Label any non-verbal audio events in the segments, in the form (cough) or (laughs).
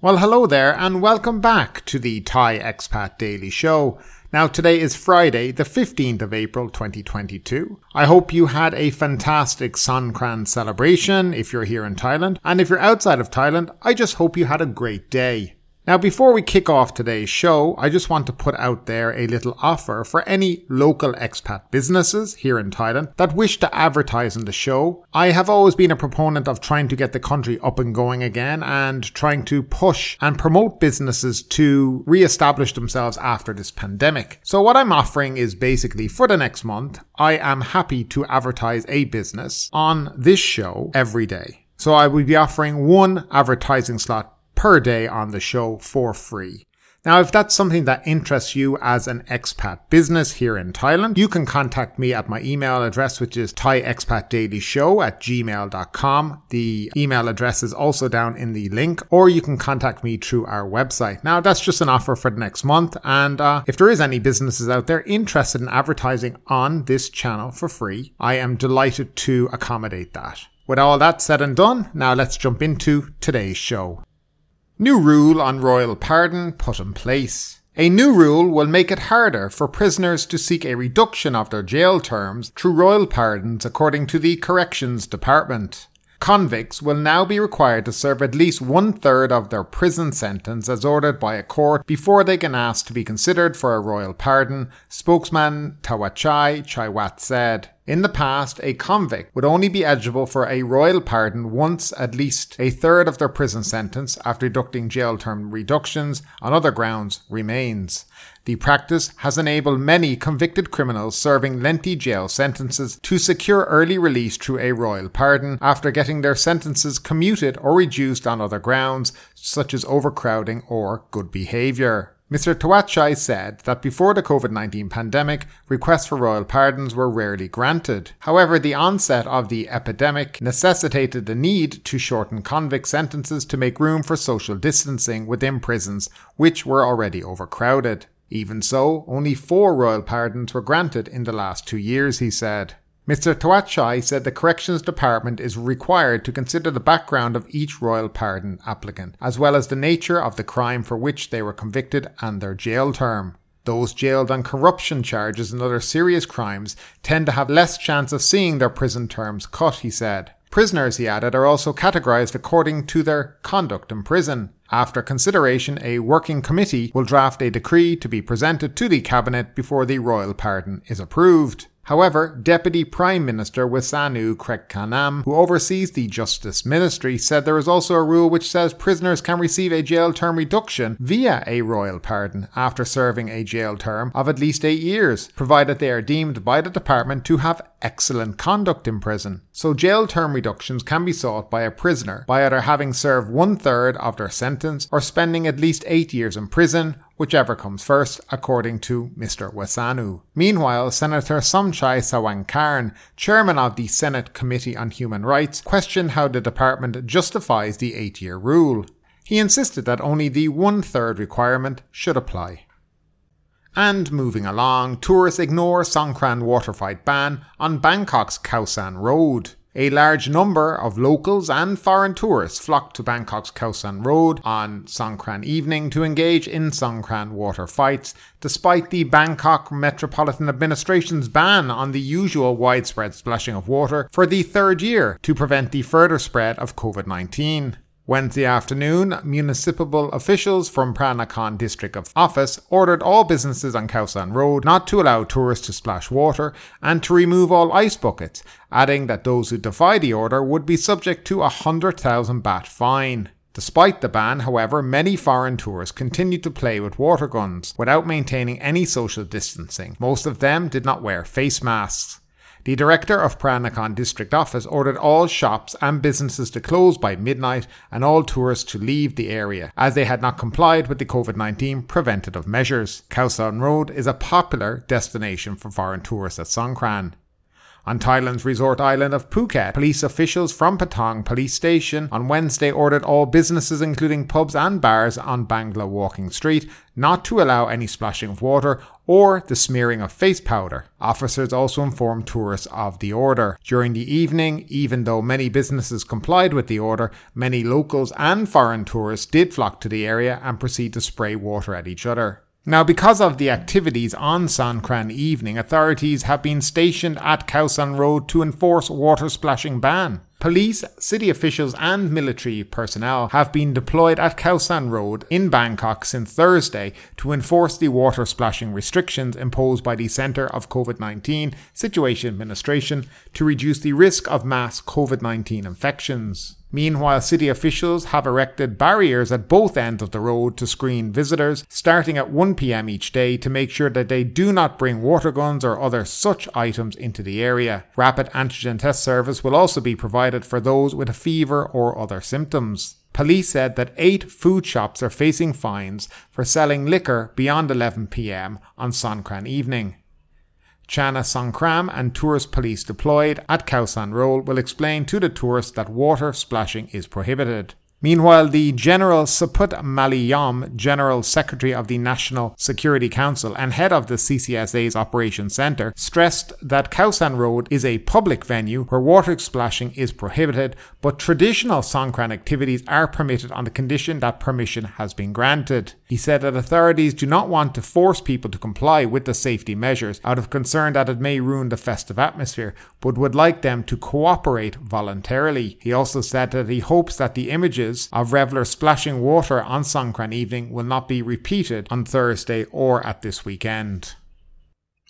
Well, hello there, and welcome back to the Thai Expat Daily Show. Now, today is Friday, the 15th of April 2022. I hope you had a fantastic Songkran celebration if you're here in Thailand, and if you're outside of Thailand, I just hope you had a great day. Now, before we kick off today's show, I just want to put out there a little offer for any local expat businesses here in Thailand that wish to advertise on the show. I have always been a proponent of trying to get the country up and going again and trying to push and promote businesses to re-establish themselves after this pandemic. So what I'm offering is basically for the next month, I am happy to advertise a business on this show every day. So I will be offering one advertising slot per day on the show for free. Now, if that's something that interests you as an expat business here in Thailand, you can contact me at my email address, which is thaiexpatdailyshow at gmail.com. The email address is also down in the link, or you can contact me through our website. Now, that's just an offer for the next month. And uh, if there is any businesses out there interested in advertising on this channel for free, I am delighted to accommodate that. With all that said and done, now let's jump into today's show. New rule on royal pardon put in place. A new rule will make it harder for prisoners to seek a reduction of their jail terms through royal pardons, according to the Corrections Department. Convicts will now be required to serve at least one third of their prison sentence as ordered by a court before they can ask to be considered for a royal pardon, spokesman Tawachai Chaiwat said. In the past, a convict would only be eligible for a royal pardon once at least a third of their prison sentence after deducting jail term reductions on other grounds remains. The practice has enabled many convicted criminals serving lengthy jail sentences to secure early release through a royal pardon after getting their sentences commuted or reduced on other grounds, such as overcrowding or good behaviour. Mr. Tawachai said that before the COVID 19 pandemic, requests for royal pardons were rarely granted. However, the onset of the epidemic necessitated the need to shorten convict sentences to make room for social distancing within prisons, which were already overcrowded. Even so, only four royal pardons were granted in the last two years, he said. Mr. Tawachai said the Corrections Department is required to consider the background of each royal pardon applicant, as well as the nature of the crime for which they were convicted and their jail term. Those jailed on corruption charges and other serious crimes tend to have less chance of seeing their prison terms cut, he said. Prisoners, he added, are also categorized according to their conduct in prison. After consideration, a working committee will draft a decree to be presented to the cabinet before the royal pardon is approved. However, Deputy Prime Minister Wisanu Krekkanam, who oversees the Justice Ministry, said there is also a rule which says prisoners can receive a jail term reduction via a royal pardon after serving a jail term of at least eight years, provided they are deemed by the department to have excellent conduct in prison. So jail term reductions can be sought by a prisoner by either having served one third of their sentence or spending at least eight years in prison whichever comes first, according to Mr. Wisanu. Meanwhile, Senator Somchai Sawangkarn, chairman of the Senate Committee on Human Rights, questioned how the department justifies the eight year rule. He insisted that only the one third requirement should apply. And moving along, tourists ignore Songkran waterfight ban on Bangkok's Khao San Road. A large number of locals and foreign tourists flocked to Bangkok's Khao San Road on Songkran evening to engage in Songkran water fights, despite the Bangkok Metropolitan Administration's ban on the usual widespread splashing of water for the third year to prevent the further spread of COVID 19. Wednesday afternoon, municipal officials from Phra Nakhon District of Office ordered all businesses on Khao San Road not to allow tourists to splash water and to remove all ice buckets, adding that those who defy the order would be subject to a 100,000 baht fine. Despite the ban, however, many foreign tourists continued to play with water guns without maintaining any social distancing. Most of them did not wear face masks. The director of Phra Nakhon District Office ordered all shops and businesses to close by midnight and all tourists to leave the area as they had not complied with the COVID 19 preventative measures. Khao San Road is a popular destination for foreign tourists at Songkran. On Thailand's resort island of Phuket, police officials from Patong Police Station on Wednesday ordered all businesses, including pubs and bars on Bangla Walking Street, not to allow any splashing of water or the smearing of face powder. Officers also informed tourists of the order. During the evening, even though many businesses complied with the order, many locals and foreign tourists did flock to the area and proceed to spray water at each other. Now, because of the activities on Songkran evening, authorities have been stationed at Khao San Road to enforce water splashing ban. Police, city officials, and military personnel have been deployed at Khao San Road in Bangkok since Thursday to enforce the water splashing restrictions imposed by the Centre of COVID 19 Situation Administration to reduce the risk of mass COVID 19 infections. Meanwhile, city officials have erected barriers at both ends of the road to screen visitors, starting at 1pm each day to make sure that they do not bring water guns or other such items into the area. Rapid antigen test service will also be provided for those with a fever or other symptoms. Police said that eight food shops are facing fines for selling liquor beyond 11pm on Songkran evening. Chana Songkram and tourist police deployed at Khao San Road will explain to the tourists that water splashing is prohibited. Meanwhile, the General Suput Maliyam, General Secretary of the National Security Council and head of the CCSA's Operations Centre, stressed that Khao San Road is a public venue where water splashing is prohibited, but traditional Songkran activities are permitted on the condition that permission has been granted. He said that authorities do not want to force people to comply with the safety measures out of concern that it may ruin the festive atmosphere, but would like them to cooperate voluntarily. He also said that he hopes that the images of revelers splashing water on Songkran evening will not be repeated on Thursday or at this weekend.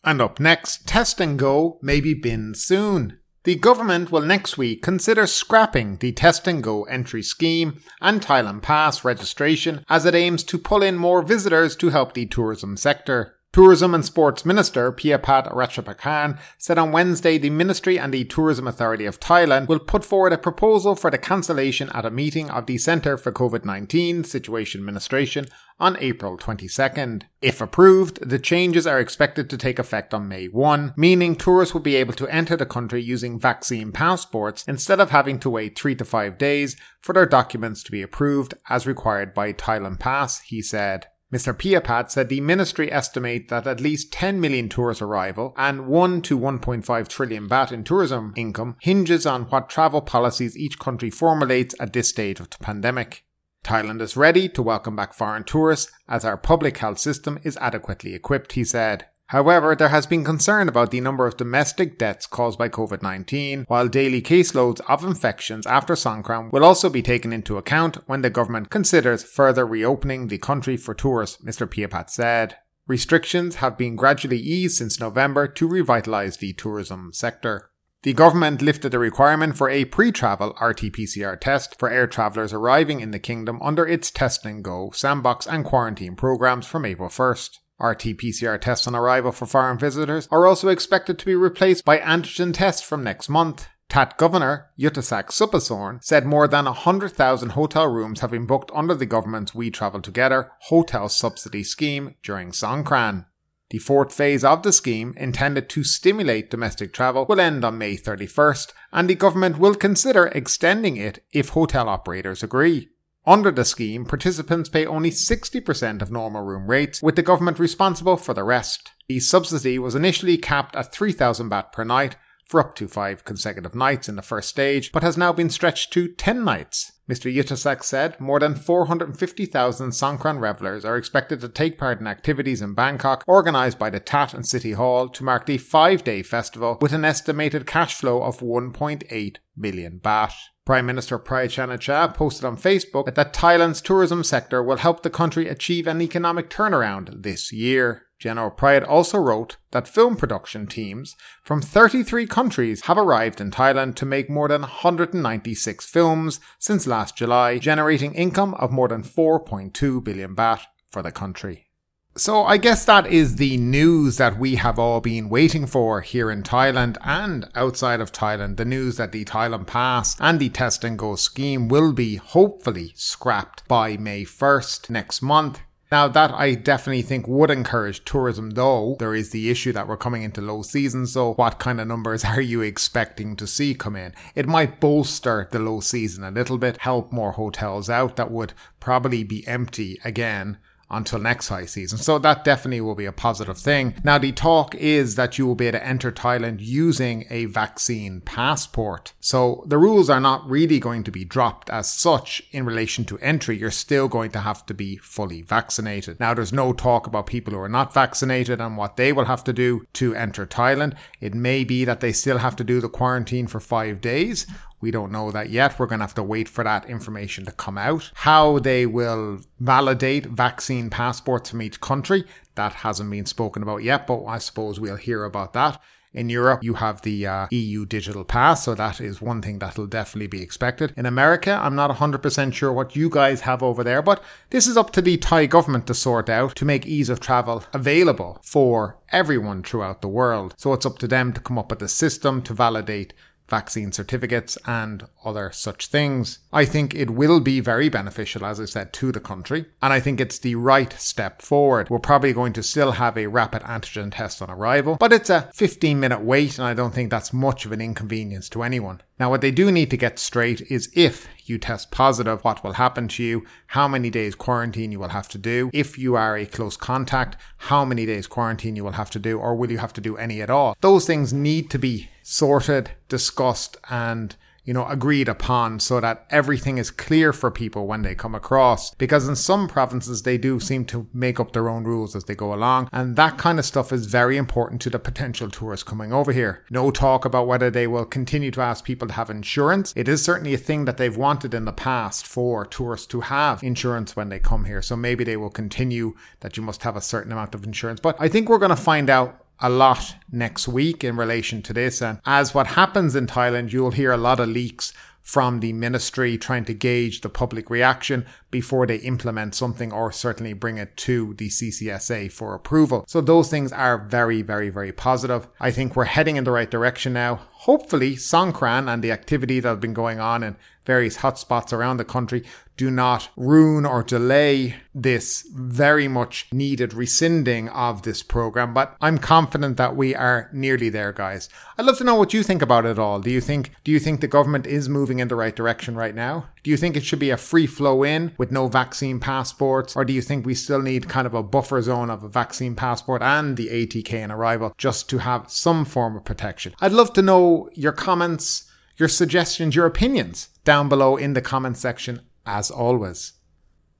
And up next, Test and Go may be binned soon. The government will next week consider scrapping the Test and Go entry scheme and Thailand Pass registration as it aims to pull in more visitors to help the tourism sector. Tourism and Sports Minister Piyapat Ratchapakhan said on Wednesday the Ministry and the Tourism Authority of Thailand will put forward a proposal for the cancellation at a meeting of the Centre for COVID 19 Situation Administration on April 22nd. If approved, the changes are expected to take effect on May 1, meaning tourists will be able to enter the country using vaccine passports instead of having to wait 3 to 5 days for their documents to be approved as required by Thailand Pass, he said. Mr. Piyapat said the ministry estimate that at least 10 million tourist arrival and 1 to 1.5 trillion baht in tourism income hinges on what travel policies each country formulates at this stage of the pandemic. Thailand is ready to welcome back foreign tourists as our public health system is adequately equipped, he said. However, there has been concern about the number of domestic deaths caused by COVID 19, while daily caseloads of infections after Songkran will also be taken into account when the government considers further reopening the country for tourists, Mr. Piyapat said. Restrictions have been gradually eased since November to revitalise the tourism sector. The government lifted the requirement for a pre travel RT PCR test for air travellers arriving in the kingdom under its Test and Go, Sandbox, and quarantine programs from April 1st. RT-PCR tests on arrival for foreign visitors are also expected to be replaced by antigen tests from next month. TAT Governor Yuttasak Supasorn said more than 100,000 hotel rooms have been booked under the government's We Travel Together hotel subsidy scheme during Songkran. The fourth phase of the scheme, intended to stimulate domestic travel, will end on May 31st, and the government will consider extending it if hotel operators agree. Under the scheme, participants pay only 60% of normal room rates, with the government responsible for the rest. The subsidy was initially capped at 3,000 baht per night for up to five consecutive nights in the first stage, but has now been stretched to 10 nights. Mr. Yuttasak said more than 450,000 Songkran revelers are expected to take part in activities in Bangkok organised by the TAT and City Hall to mark the five day festival with an estimated cash flow of 1.8 million baht. Prime Minister Prayut Chan-o-cha posted on Facebook that Thailand's tourism sector will help the country achieve an economic turnaround this year. General Prayut also wrote that film production teams from 33 countries have arrived in Thailand to make more than 196 films since last July, generating income of more than 4.2 billion baht for the country. So I guess that is the news that we have all been waiting for here in Thailand and outside of Thailand. The news that the Thailand Pass and the Test and Go scheme will be hopefully scrapped by May 1st next month. Now, that I definitely think would encourage tourism, though there is the issue that we're coming into low season. So, what kind of numbers (laughs) are you expecting to see come in? It might bolster the low season a little bit, help more hotels out that would probably be empty again until next high season. So that definitely will be a positive thing. Now, the talk is that you will be able to enter Thailand using a vaccine passport. So the rules are not really going to be dropped as such in relation to entry. You're still going to have to be fully vaccinated. Now, there's no talk about people who are not vaccinated and what they will have to do to enter Thailand. It may be that they still have to do the quarantine for five days we don't know that yet. We're going to have to wait for that information to come out. How they will validate vaccine passports from each country, that hasn't been spoken about yet, but I suppose we'll hear about that. In Europe, you have the uh, EU digital pass, so that is one thing that'll definitely be expected. In America, I'm not 100% sure what you guys have over there, but this is up to the Thai government to sort out to make ease of travel available for everyone throughout the world. So it's up to them to come up with a system to validate vaccine certificates and other such things. I think it will be very beneficial, as I said, to the country. And I think it's the right step forward. We're probably going to still have a rapid antigen test on arrival, but it's a 15 minute wait, and I don't think that's much of an inconvenience to anyone. Now, what they do need to get straight is if you test positive, what will happen to you, how many days quarantine you will have to do, if you are a close contact, how many days quarantine you will have to do, or will you have to do any at all. Those things need to be sorted, discussed, and you know, agreed upon so that everything is clear for people when they come across. Because in some provinces, they do seem to make up their own rules as they go along. And that kind of stuff is very important to the potential tourists coming over here. No talk about whether they will continue to ask people to have insurance. It is certainly a thing that they've wanted in the past for tourists to have insurance when they come here. So maybe they will continue that you must have a certain amount of insurance. But I think we're going to find out a lot next week in relation to this. And as what happens in Thailand, you'll hear a lot of leaks from the ministry trying to gauge the public reaction before they implement something or certainly bring it to the CCSA for approval. So those things are very, very, very positive. I think we're heading in the right direction now. Hopefully, Songkran and the activity that has been going on in various hotspots around the country do not ruin or delay this very much needed rescinding of this program. But I'm confident that we are nearly there, guys. I'd love to know what you think about it all. Do you think do you think the government is moving in the right direction right now? Do you think it should be a free flow in with no vaccine passports? Or do you think we still need kind of a buffer zone of a vaccine passport and the ATK in arrival just to have some form of protection? I'd love to know your comments, your suggestions, your opinions down below in the comment section as always.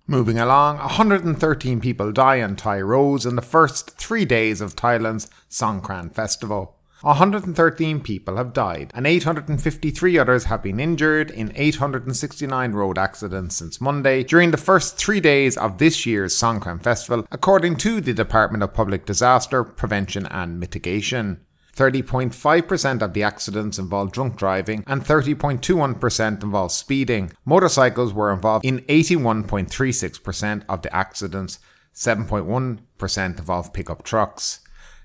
Moving along, 113 people die on Thai roads in the first three days of Thailand's Songkran festival. 113 people have died, and 853 others have been injured in 869 road accidents since Monday during the first three days of this year's Songkran Festival, according to the Department of Public Disaster Prevention and Mitigation. 30.5% of the accidents involved drunk driving and 30.21% involved speeding. Motorcycles were involved in 81.36% of the accidents, 7.1% involved pickup trucks.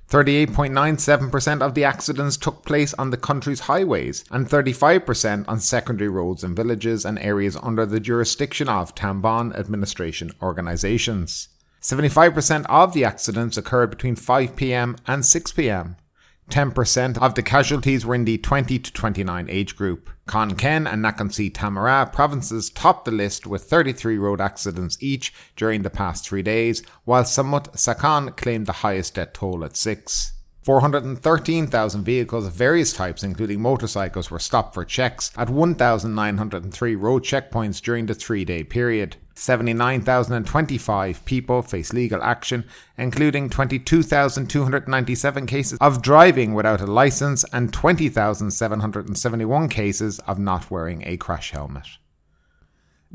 38.97% of the accidents took place on the country's highways, and 35% on secondary roads in villages and areas under the jurisdiction of Tambon administration organisations. 75% of the accidents occurred between 5pm and 6pm. 10% of the casualties were in the 20 to 29 age group. Khon Kaen and Nakhon Si Thammarat provinces topped the list with 33 road accidents each during the past three days, while Samut Sakhon claimed the highest death toll at 6. 413,000 vehicles of various types, including motorcycles, were stopped for checks at 1,903 road checkpoints during the three day period. 79,025 people face legal action, including 22,297 cases of driving without a license and 20,771 cases of not wearing a crash helmet.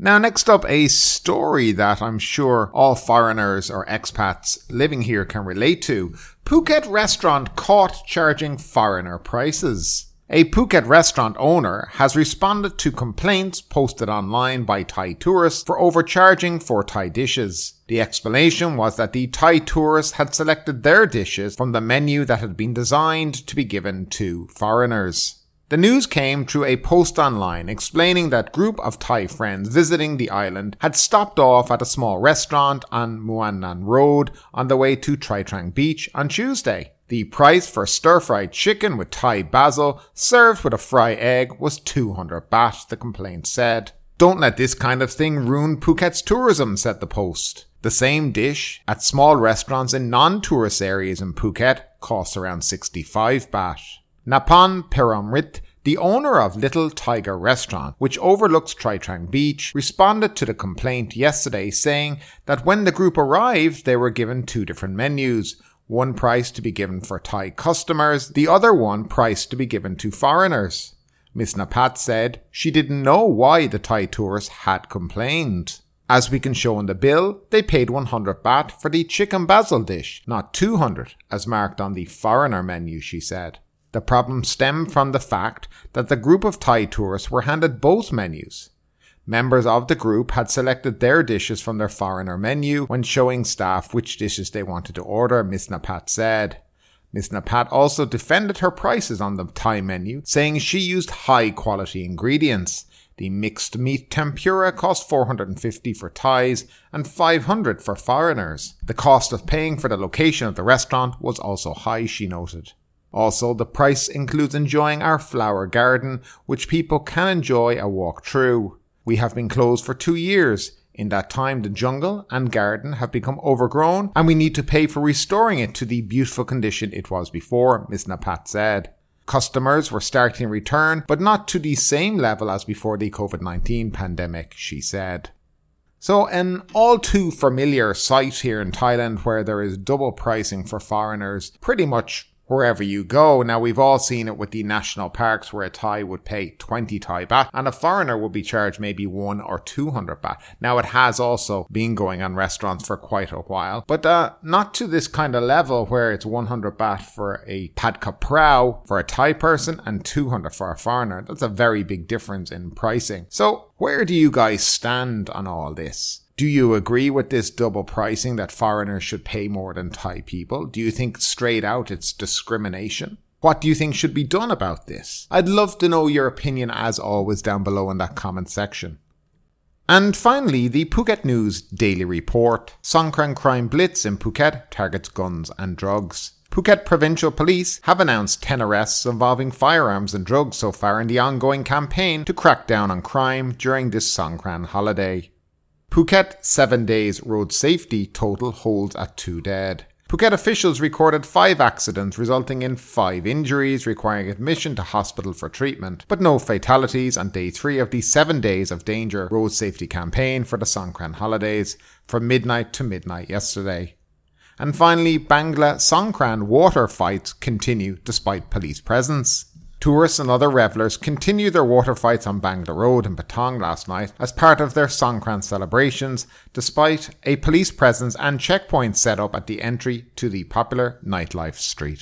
Now, next up, a story that I'm sure all foreigners or expats living here can relate to. Phuket restaurant caught charging foreigner prices. A Phuket restaurant owner has responded to complaints posted online by Thai tourists for overcharging for Thai dishes. The explanation was that the Thai tourists had selected their dishes from the menu that had been designed to be given to foreigners. The news came through a post online explaining that group of Thai friends visiting the island had stopped off at a small restaurant on Muan Nan Road on the way to Tri Trang Beach on Tuesday. The price for stir-fried chicken with Thai basil served with a fry egg was 200 baht, the complaint said. Don't let this kind of thing ruin Phuket's tourism, said the post. The same dish at small restaurants in non-tourist areas in Phuket costs around 65 baht. Napan Peramrit, the owner of Little Tiger Restaurant, which overlooks Tri Trang Beach, responded to the complaint yesterday saying that when the group arrived, they were given two different menus, one price to be given for Thai customers, the other one price to be given to foreigners. Miss Napat said she didn't know why the Thai tourists had complained. As we can show in the bill, they paid 100 baht for the chicken basil dish, not 200, as marked on the foreigner menu, she said. The problem stemmed from the fact that the group of Thai tourists were handed both menus. Members of the group had selected their dishes from their foreigner menu when showing staff which dishes they wanted to order, Miss Napat said. Miss Napat also defended her prices on the Thai menu, saying she used high quality ingredients. The mixed meat tempura cost 450 for Thais and 500 for foreigners. The cost of paying for the location of the restaurant was also high, she noted. Also, the price includes enjoying our flower garden, which people can enjoy a walk through. We have been closed for two years. In that time, the jungle and garden have become overgrown, and we need to pay for restoring it to the beautiful condition it was before, Ms. Napat said. Customers were starting to return, but not to the same level as before the COVID 19 pandemic, she said. So, an all too familiar sight here in Thailand where there is double pricing for foreigners pretty much wherever you go. Now, we've all seen it with the national parks where a Thai would pay 20 Thai baht and a foreigner would be charged maybe one or 200 baht. Now, it has also been going on restaurants for quite a while, but uh, not to this kind of level where it's 100 baht for a pad kaprao for a Thai person and 200 for a foreigner. That's a very big difference in pricing. So, where do you guys stand on all this? Do you agree with this double pricing that foreigners should pay more than Thai people? Do you think straight out it's discrimination? What do you think should be done about this? I'd love to know your opinion as always down below in that comment section. And finally, the Phuket News Daily Report. Songkran crime blitz in Phuket targets guns and drugs. Phuket Provincial Police have announced 10 arrests involving firearms and drugs so far in the ongoing campaign to crack down on crime during this Songkran holiday. Phuket 7 days road safety total holds at 2 dead. Phuket officials recorded 5 accidents resulting in 5 injuries requiring admission to hospital for treatment, but no fatalities on day 3 of the 7 days of danger road safety campaign for the Songkran holidays from midnight to midnight yesterday. And finally, Bangla Songkran water fights continue despite police presence. Tourists and other revellers continued their water fights on Bangla Road in Patong last night as part of their Songkran celebrations, despite a police presence and checkpoints set up at the entry to the popular nightlife street.